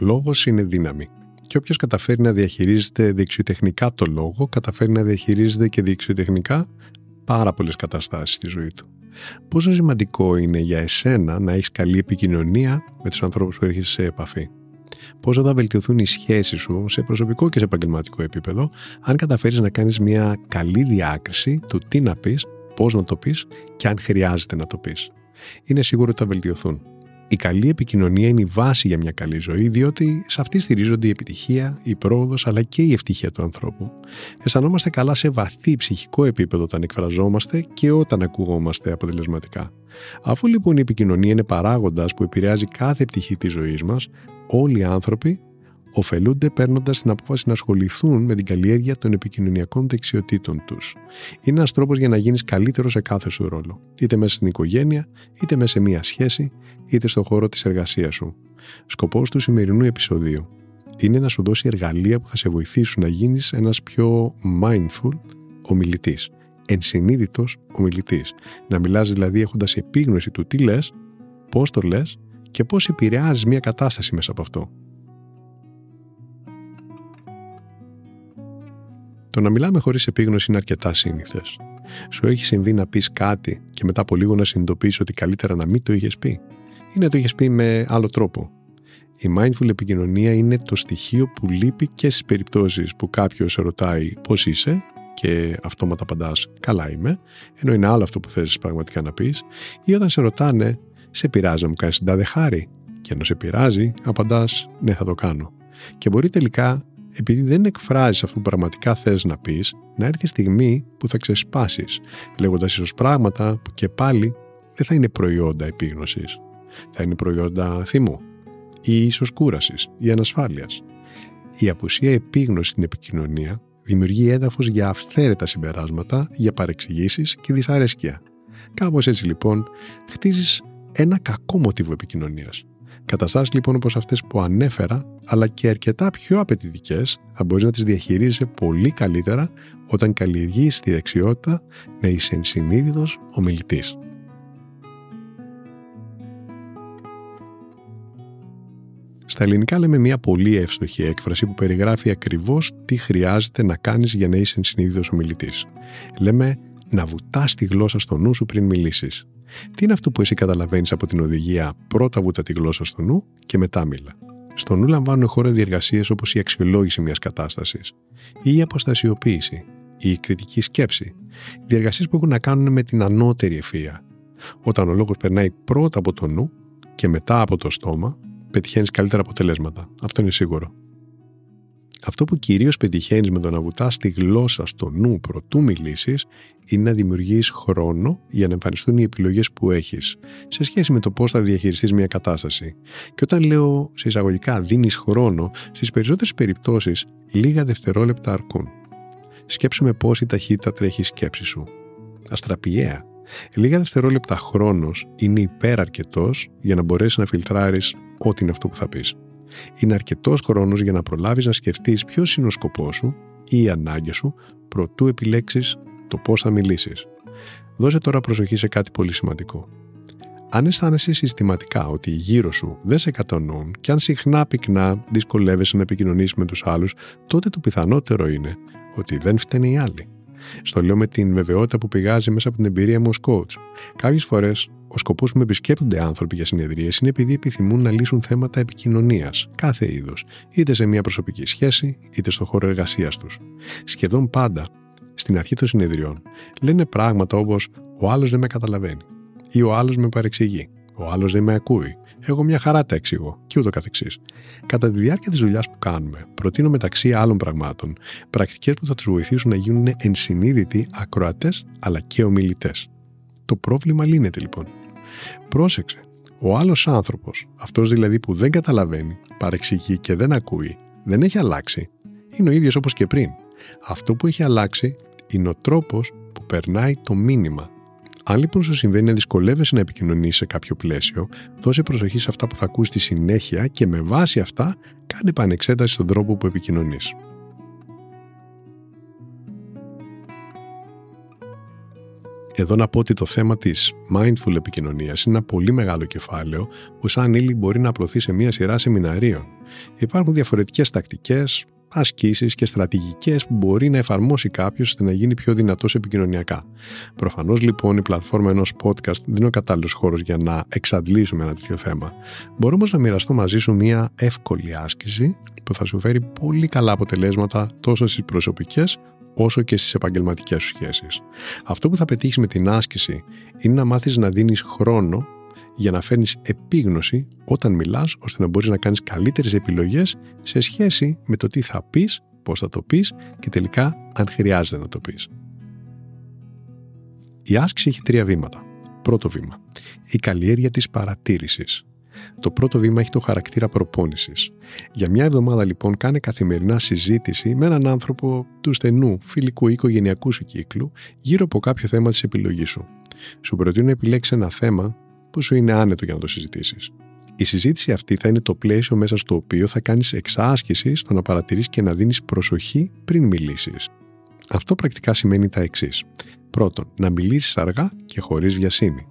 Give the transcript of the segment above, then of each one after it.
Ο λόγος είναι δύναμη. Και όποιος καταφέρει να διαχειρίζεται δεξιοτεχνικά το λόγο, καταφέρει να διαχειρίζεται και δεξιοτεχνικά πάρα πολλές καταστάσεις στη ζωή του. Πόσο σημαντικό είναι για εσένα να έχεις καλή επικοινωνία με τους ανθρώπους που έρχεσαι σε επαφή; Πόσο θα βελτιωθούν οι σχέσεις σου σε προσωπικό και σε επαγγελματικό επίπεδο, αν καταφέρεις να κάνεις μια καλή διάκριση του τι να πεις, πώς να το πεις και αν χρειάζεται να το πεις; Είναι σίγουρο ότι θα βελτιωθούν. Η καλή επικοινωνία είναι η βάση για μια καλή ζωή, διότι σε αυτή στηρίζονται η επιτυχία, η πρόοδος αλλά και η ευτυχία του ανθρώπου. Αισθανόμαστε καλά σε βαθύ ψυχικό επίπεδο όταν εκφραζόμαστε και όταν ακουγόμαστε αποτελεσματικά. Αφού λοιπόν η επικοινωνία είναι παράγοντας που επηρεάζει κάθε πτυχή της ζωής μας, όλοι οι άνθρωποι ωφελούνται παίρνοντας την απόφαση να ασχοληθούν με την καλλιέργεια των επικοινωνιακών δεξιοτήτων τους. Είναι ένας τρόπος για να γίνεις καλύτερος σε κάθε σου ρόλο, είτε μέσα στην οικογένεια, είτε μέσα σε μία σχέση, είτε στον χώρο της εργασίας σου. Σκοπός του σημερινού επεισοδίου είναι να σου δώσει εργαλεία που θα σε βοηθήσουν να γίνεις ένας πιο mindful ομιλητής. Ενσυνείδητος ομιλητής. Να μιλάς δηλαδή έχοντας επίγνωση του τι λες, πώς το λες και πώς επηρεάζει μια κατάσταση μέσα από αυτό. Το να μιλάμε χωρίς επίγνωση είναι αρκετά σύνηθες. Σου έχει συμβεί να πεις κάτι και μετά από λίγο να συνειδητοποιήσει ότι καλύτερα να μην το είχες πει ή να το είχες πει με άλλο τρόπο. Η mindful επικοινωνία είναι το στοιχείο που λείπει και στις περιπτώσεις που κάποιος σε ρωτάει πώς είσαι και αυτόματα απαντάς καλά είμαι, ενώ είναι άλλο αυτό που θες πραγματικά να πεις, ή όταν σε ρωτάνε σε πειράζει να μου κάνεις τάδε χάρη και ενώ σε πειράζει απαντάς ναι θα το κάνω. Και μπορεί τελικά επειδή δεν εκφράζεις αυτό που πραγματικά θες να πεις, να έρθει η στιγμή που θα ξεσπάσεις, λέγοντας ίσως πράγματα που και πάλι δεν θα είναι προϊόντα επίγνωσης. Θα είναι προϊόντα θυμού ή ίσως κούρασης ή ανασφάλειας. Η απουσία επίγνωσης στην επικοινωνία δημιουργεί έδαφος για αυθαίρετα συμπεράσματα, για παρεξηγήσεις και δυσαρέσκεια. Κάπως έτσι λοιπόν χτίζεις ένα κακό μοτίβο επικοινωνίας Καταστάσεις λοιπόν όπως αυτές που ανέφερα, αλλά και αρκετά πιο απαιτητικές, θα μπορείς να τις διαχειρίζεσαι πολύ καλύτερα όταν καλλιεργείς τη δεξιότητα να είσαι ενσυνείδητος ομιλητής. Στα ελληνικά λέμε μια πολύ εύστοχη έκφραση που περιγράφει ακριβώς τι χρειάζεται να κάνεις για να είσαι ενσυνείδητος ομιλητής. Λέμε να βουτάς τη γλώσσα στο νου σου πριν μιλήσεις. Τι είναι αυτό που εσύ καταλαβαίνεις από την οδηγία πρώτα βούτα τη γλώσσα στο νου και μετά μίλα. Στο νου λαμβάνουν χώρα διεργασίες όπως η αξιολόγηση μιας κατάστασης ή η αποστασιοποίηση ή η κριτική σκέψη. Διεργασίες που έχουν να κάνουν με την ανώτερη ευφυα. Όταν ο λόγος περνάει πρώτα από το νου και μετά από το στόμα, πετυχαίνεις καλύτερα αποτελέσματα. Αυτό είναι σίγουρο. Αυτό που κυρίως πετυχαίνεις με το να βουτάς τη γλώσσα στο νου προτού μιλήσεις είναι να δημιουργείς χρόνο για να εμφανιστούν οι επιλογές που έχεις σε σχέση με το πώς θα διαχειριστείς μια κατάσταση. Και όταν λέω σε εισαγωγικά δίνεις χρόνο, στις περισσότερες περιπτώσεις λίγα δευτερόλεπτα αρκούν. Σκέψου με πόση ταχύτητα τρέχει η σκέψη σου. Αστραπιαία. Λίγα δευτερόλεπτα χρόνος είναι υπεραρκετός για να μπορέσεις να φιλτράρεις ό,τι είναι αυτό που θα πεις είναι αρκετός χρόνος για να προλάβεις να σκεφτείς ποιος είναι ο σκοπός σου ή η ανάγκη σου προτού επιλέξεις το πώς θα μιλήσεις. Δώσε τώρα προσοχή σε κάτι πολύ σημαντικό. Αν αισθάνεσαι συστηματικά ότι γύρω σου δεν σε κατανοούν και αν συχνά πυκνά δυσκολεύεσαι να επικοινωνήσεις με τους άλλους, τότε το πιθανότερο είναι ότι δεν φταίνει οι άλλοι. Στο λέω με την βεβαιότητα που πηγάζει μέσα από την εμπειρία μου ως coach. Κάποιες φορές ο σκοπός που με επισκέπτονται άνθρωποι για συνεδρίες είναι επειδή επιθυμούν να λύσουν θέματα επικοινωνίας, κάθε είδος, είτε σε μια προσωπική σχέση, είτε στο χώρο εργασίας τους. Σχεδόν πάντα, στην αρχή των συνεδριών, λένε πράγματα όπως Ο άλλος δεν με καταλαβαίνει, ή Ο άλλος με παρεξηγεί, Ο άλλος δεν με ακούει, Εγώ μια χαρά τα εξηγώ, και ούτω καθεξής. Κατά τη διάρκεια της δουλειάς που κάνουμε, προτείνω μεταξύ άλλων πραγμάτων πρακτικές που θα τους βοηθήσουν να γίνουν ενσυνείδητοι ακροατές αλλά και ομιλητές. Το πρόβλημα λύνεται λοιπόν. Πρόσεξε, ο άλλος άνθρωπος, αυτός δηλαδή που δεν καταλαβαίνει, παρεξηγεί και δεν ακούει, δεν έχει αλλάξει. Είναι ο ίδιος όπως και πριν. Αυτό που έχει αλλάξει είναι ο τρόπος που περνάει το μήνυμα. Αν λοιπόν σου συμβαίνει να δυσκολεύεσαι να επικοινωνήσεις σε κάποιο πλαίσιο, δώσε προσοχή σε αυτά που θα ακούσεις στη συνέχεια και με βάση αυτά κάνε επανεξέταση στον τρόπο που επικοινωνείς. Εδώ να πω ότι το θέμα της mindful επικοινωνίας είναι ένα πολύ μεγάλο κεφάλαιο που σαν ύλη μπορεί να απλωθεί σε μια σειρά σεμιναρίων. Υπάρχουν διαφορετικές τακτικές, ασκήσεις και στρατηγικές που μπορεί να εφαρμόσει κάποιος ώστε να γίνει πιο δυνατός επικοινωνιακά. Προφανώς λοιπόν η πλατφόρμα ενός podcast δεν είναι ο κατάλληλος χώρος για να εξαντλήσουμε ένα τέτοιο θέμα. Μπορώ όμως να μοιραστώ μαζί σου μια εύκολη άσκηση που θα σου φέρει πολύ καλά αποτελέσματα τόσο στις προσωπικές όσο και στις επαγγελματικές σου σχέσεις. Αυτό που θα πετύχεις με την άσκηση είναι να μάθεις να δίνεις χρόνο για να φέρνεις επίγνωση όταν μιλάς ώστε να μπορείς να κάνεις καλύτερες επιλογές σε σχέση με το τι θα πεις, πώς θα το πεις και τελικά αν χρειάζεται να το πεις. Η άσκηση έχει τρία βήματα. Πρώτο βήμα. Η καλλιέργεια της παρατήρησης. Το πρώτο βήμα έχει το χαρακτήρα προπόνησης. Για μια εβδομάδα λοιπόν κάνε καθημερινά συζήτηση με έναν άνθρωπο του στενού, φιλικού ή οικογενειακού σου κύκλου γύρω από κάποιο θέμα της επιλογής σου. Σου προτείνω να επιλέξεις ένα θέμα που σου είναι άνετο για να το συζητήσεις. Η συζήτηση αυτή θα είναι το πλαίσιο μέσα στο οποίο θα κάνεις εξάσκησης στο να παρατηρείς και να δίνεις προσοχή πριν μιλήσεις. Αυτό πρακτικά σημαίνει τα εξής. Πρώτον, να μιλήσεις αργά και χωρίς βιασύνη.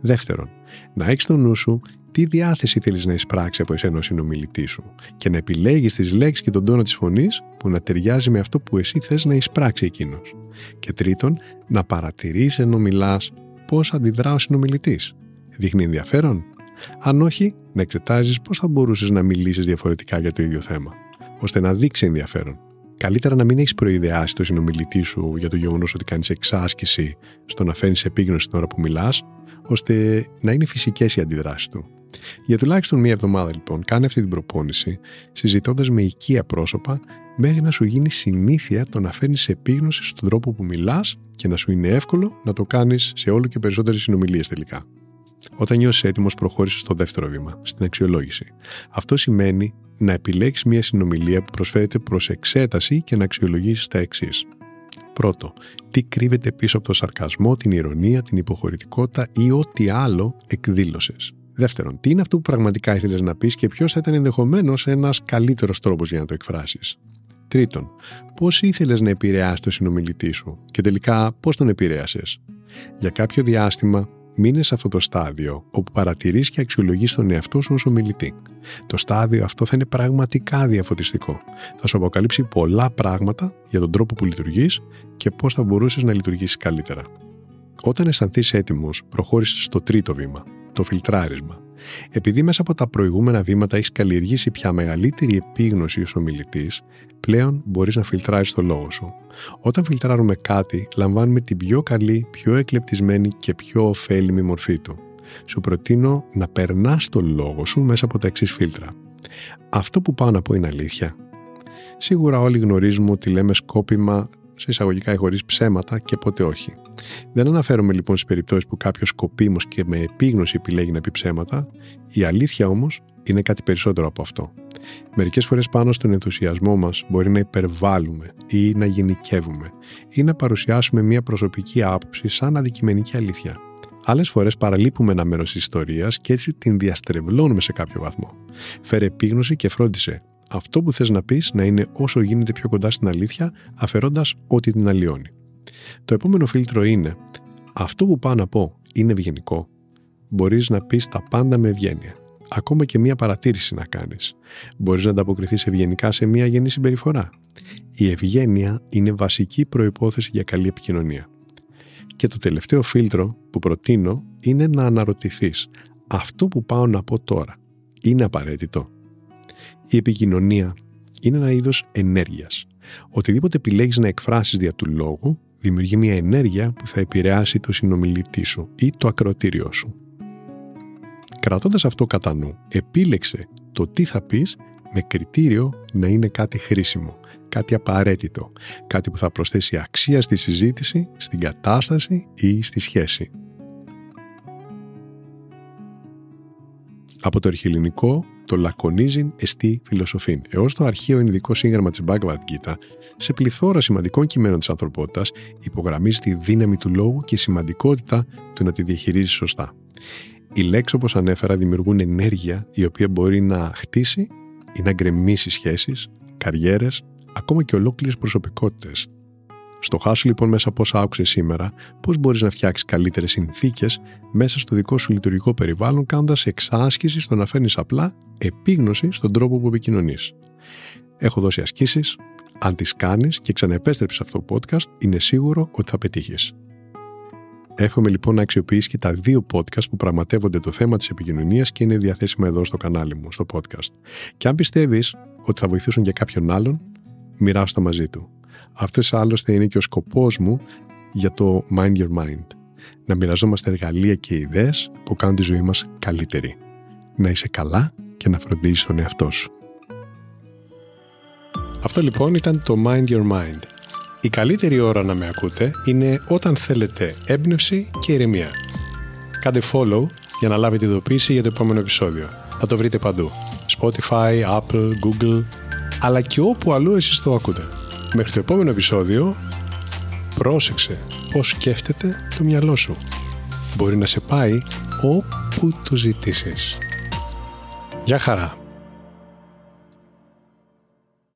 Δεύτερον, να έχεις το νου σου τι διάθεση θέλεις να εισπράξεις από εσένα ο συνομιλητή σου και να επιλέγεις τις λέξεις και τον τόνο της φωνής που να ταιριάζει με αυτό που εσύ θες να εισπράξει εκείνος. Και τρίτον, να παρατηρείς ενώ μιλάς πώς αντιδρά ο συνομιλητής. Δείχνει ενδιαφέρον; Αν όχι, να εξετάζεις πώς θα μπορούσες να μιλήσεις διαφορετικά για το ίδιο θέμα, ώστε να δείξει ενδιαφέρον. Καλύτερα να μην έχεις προειδεάσει το συνομιλητή σου για το γεγονός ότι κάνεις εξάσκηση στο να φέρνεις επίγνωση την ώρα που μιλάς, ώστε να είναι φυσικές οι αντιδράσεις του. Για τουλάχιστον μία εβδομάδα λοιπόν κάνε αυτή την προπόνηση συζητώντας με οικία πρόσωπα μέχρι να σου γίνει συνήθεια το να φέρνεις επίγνωση στον τρόπο που μιλάς και να σου είναι εύκολο να το κάνεις σε όλο και περισσότερες συνομιλίες τελικά. Όταν νιώσει έτοιμος, προχώρησες στο δεύτερο βήμα, στην αξιολόγηση. Αυτό σημαίνει να επιλέξεις μια συνομιλία που προσφέρεται προς εξέταση και να αξιολογήσεις τα εξής. Πρώτο, τι κρύβεται πίσω από το σαρκασμό, την ηρωνία, την υποχωρητικότητα ή ό,τι άλλο εκδήλωσες. Δεύτερον, τι είναι αυτό που πραγματικά ήθελες να πεις και ποιος θα ήταν ενδεχομένως ένας καλύτερος τρόπος για να το εκφράσεις. Τρίτον, πώς ήθελες να επηρεάσεις το συνομιλητή σου και τελικά πώς τον επηρέασες. Για κάποιο διάστημα μείνε σε αυτό το στάδιο όπου παρατηρείς και αξιολογείς τον εαυτό σου ως ομιλητή. Το στάδιο αυτό θα είναι πραγματικά διαφωτιστικό. Θα σου αποκαλύψει πολλά πράγματα για τον τρόπο που λειτουργείς και πώς θα μπορούσες να λειτουργήσεις καλύτερα. Όταν αισθανθείς έτοιμος, προχώρησες στο τρίτο βήμα, το φιλτράρισμα. Επειδή μέσα από τα προηγούμενα βήματα έχεις καλλιεργήσει πια μεγαλύτερη επίγνωση ως ομιλητής, πλέον μπορείς να φιλτράρει το λόγο σου. Όταν φιλτράρουμε κάτι, λαμβάνουμε την πιο καλή, πιο εκλεπτισμένη και πιο ωφέλιμη μορφή του. Σου προτείνω να περνάς το λόγο σου μέσα από τα εξής φίλτρα. Αυτό που πάω να πω είναι αλήθεια. Σίγουρα όλοι γνωρίζουμε ότι λέμε σκόπιμα σε εισαγωγικά ή χωρίς ψέματα και ποτέ όχι. Δεν αναφέρομαι λοιπόν στις περιπτώσεις που κάποιος σκοπίμως και με επίγνωση επιλέγει να πει ψέματα. Η αλήθεια όμως είναι κάτι περισσότερο από αυτό. Μερικές φορές πάνω στον ενθουσιασμό μας μπορεί να υπερβάλλουμε ή να γενικεύουμε ή να παρουσιάσουμε μια προσωπική άποψη σαν αντικειμενική αλήθεια. Άλλες φορές παραλείπουμε ένα μέρος της ιστορίας και έτσι την διαστρεβλώνουμε σε κάποιο βαθμό. Φέρε επίγνωση και φρόντισε αυτό που θες να πεις να είναι όσο γίνεται πιο κοντά στην αλήθεια, αφαιρώντας ό,τι την αλλοιώνει. Το επόμενο φίλτρο είναι αυτό που πάω να πω είναι ευγενικό. Μπορείς να πεις τα πάντα με ευγένεια. Ακόμα και μία παρατήρηση να κάνεις. Μπορείς να ανταποκριθείς ευγενικά σε μία γενή συμπεριφορά. Η ευγένεια είναι βασική προϋπόθεση για καλή επικοινωνία. Και το τελευταίο φίλτρο που προτείνω είναι να αναρωτηθείς αυτό που πάω να πω τώρα είναι απαραίτητο; Η επικοινωνία είναι ένα είδος ενέργειας. Οτιδήποτε επιλέγεις να εκφράσεις δια του λόγου δημιουργεί μια ενέργεια που θα επηρεάσει το συνομιλητή σου ή το ακροτήριό σου. Κρατώντας αυτό κατά νου, επίλεξε το τι θα πεις με κριτήριο να είναι κάτι χρήσιμο, κάτι απαραίτητο, κάτι που θα προσθέσει αξία στη συζήτηση, στην κατάσταση ή στη σχέση. Από το αρχιελληνικό το λακωνίζειν εστί φιλοσοφήν, έως το αρχαίο ειδικό σύγγραμμα της Bhagavad Gita, σε πληθώρα σημαντικών κειμένων της ανθρωπότητας υπογραμμίζει τη δύναμη του λόγου και η σημαντικότητα του να τη διαχειρίζει σωστά. Οι λέξεις όπως ανέφερα δημιουργούν ενέργεια η οποία μπορεί να χτίσει ή να γκρεμίσει σχέσεις, καριέρες, ακόμα και ολόκληρες προσωπικότητες. Στο χάσου λοιπόν μέσα από όσα άκουσε σήμερα, πώς μπορείς να φτιάξεις καλύτερες συνθήκες μέσα στο δικό σου λειτουργικό περιβάλλον, κάνοντας εξάσκηση στο να φέρνεις απλά επίγνωση στον τρόπο που επικοινωνείς. Έχω δώσει ασκήσεις. Αν τις κάνεις και ξαναεπέστρεψει αυτό το podcast, είναι σίγουρο ότι θα πετύχεις. Εύχομαι λοιπόν να αξιοποιήσει και τα δύο podcast που πραγματεύονται το θέμα της επικοινωνίας και είναι διαθέσιμα εδώ στο κανάλι μου, στο podcast. Και αν πιστεύεις ότι θα βοηθήσουν και κάποιον άλλον, μοιράστα μαζί του. Αυτός άλλωστε είναι και ο σκοπός μου για το Mind Your Mind. Να μοιραζόμαστε εργαλεία και ιδέες που κάνουν τη ζωή μας καλύτερη. Να είσαι καλά και να φροντίζεις τον εαυτό σου. Αυτό λοιπόν ήταν το Mind Your Mind. Η καλύτερη ώρα να με ακούτε είναι όταν θέλετε έμπνευση και ηρεμία. Κάντε follow για να λάβετε ειδοποίηση για το επόμενο επεισόδιο. Θα το βρείτε παντού. Spotify, Apple, Google, αλλά και όπου αλλού εσείς το ακούτε. Μέχρι το επόμενο επεισόδιο, πρόσεξε πώς σκέφτεται το μυαλό σου. Μπορεί να σε πάει όπου το ζητήσεις. Γεια χαρά!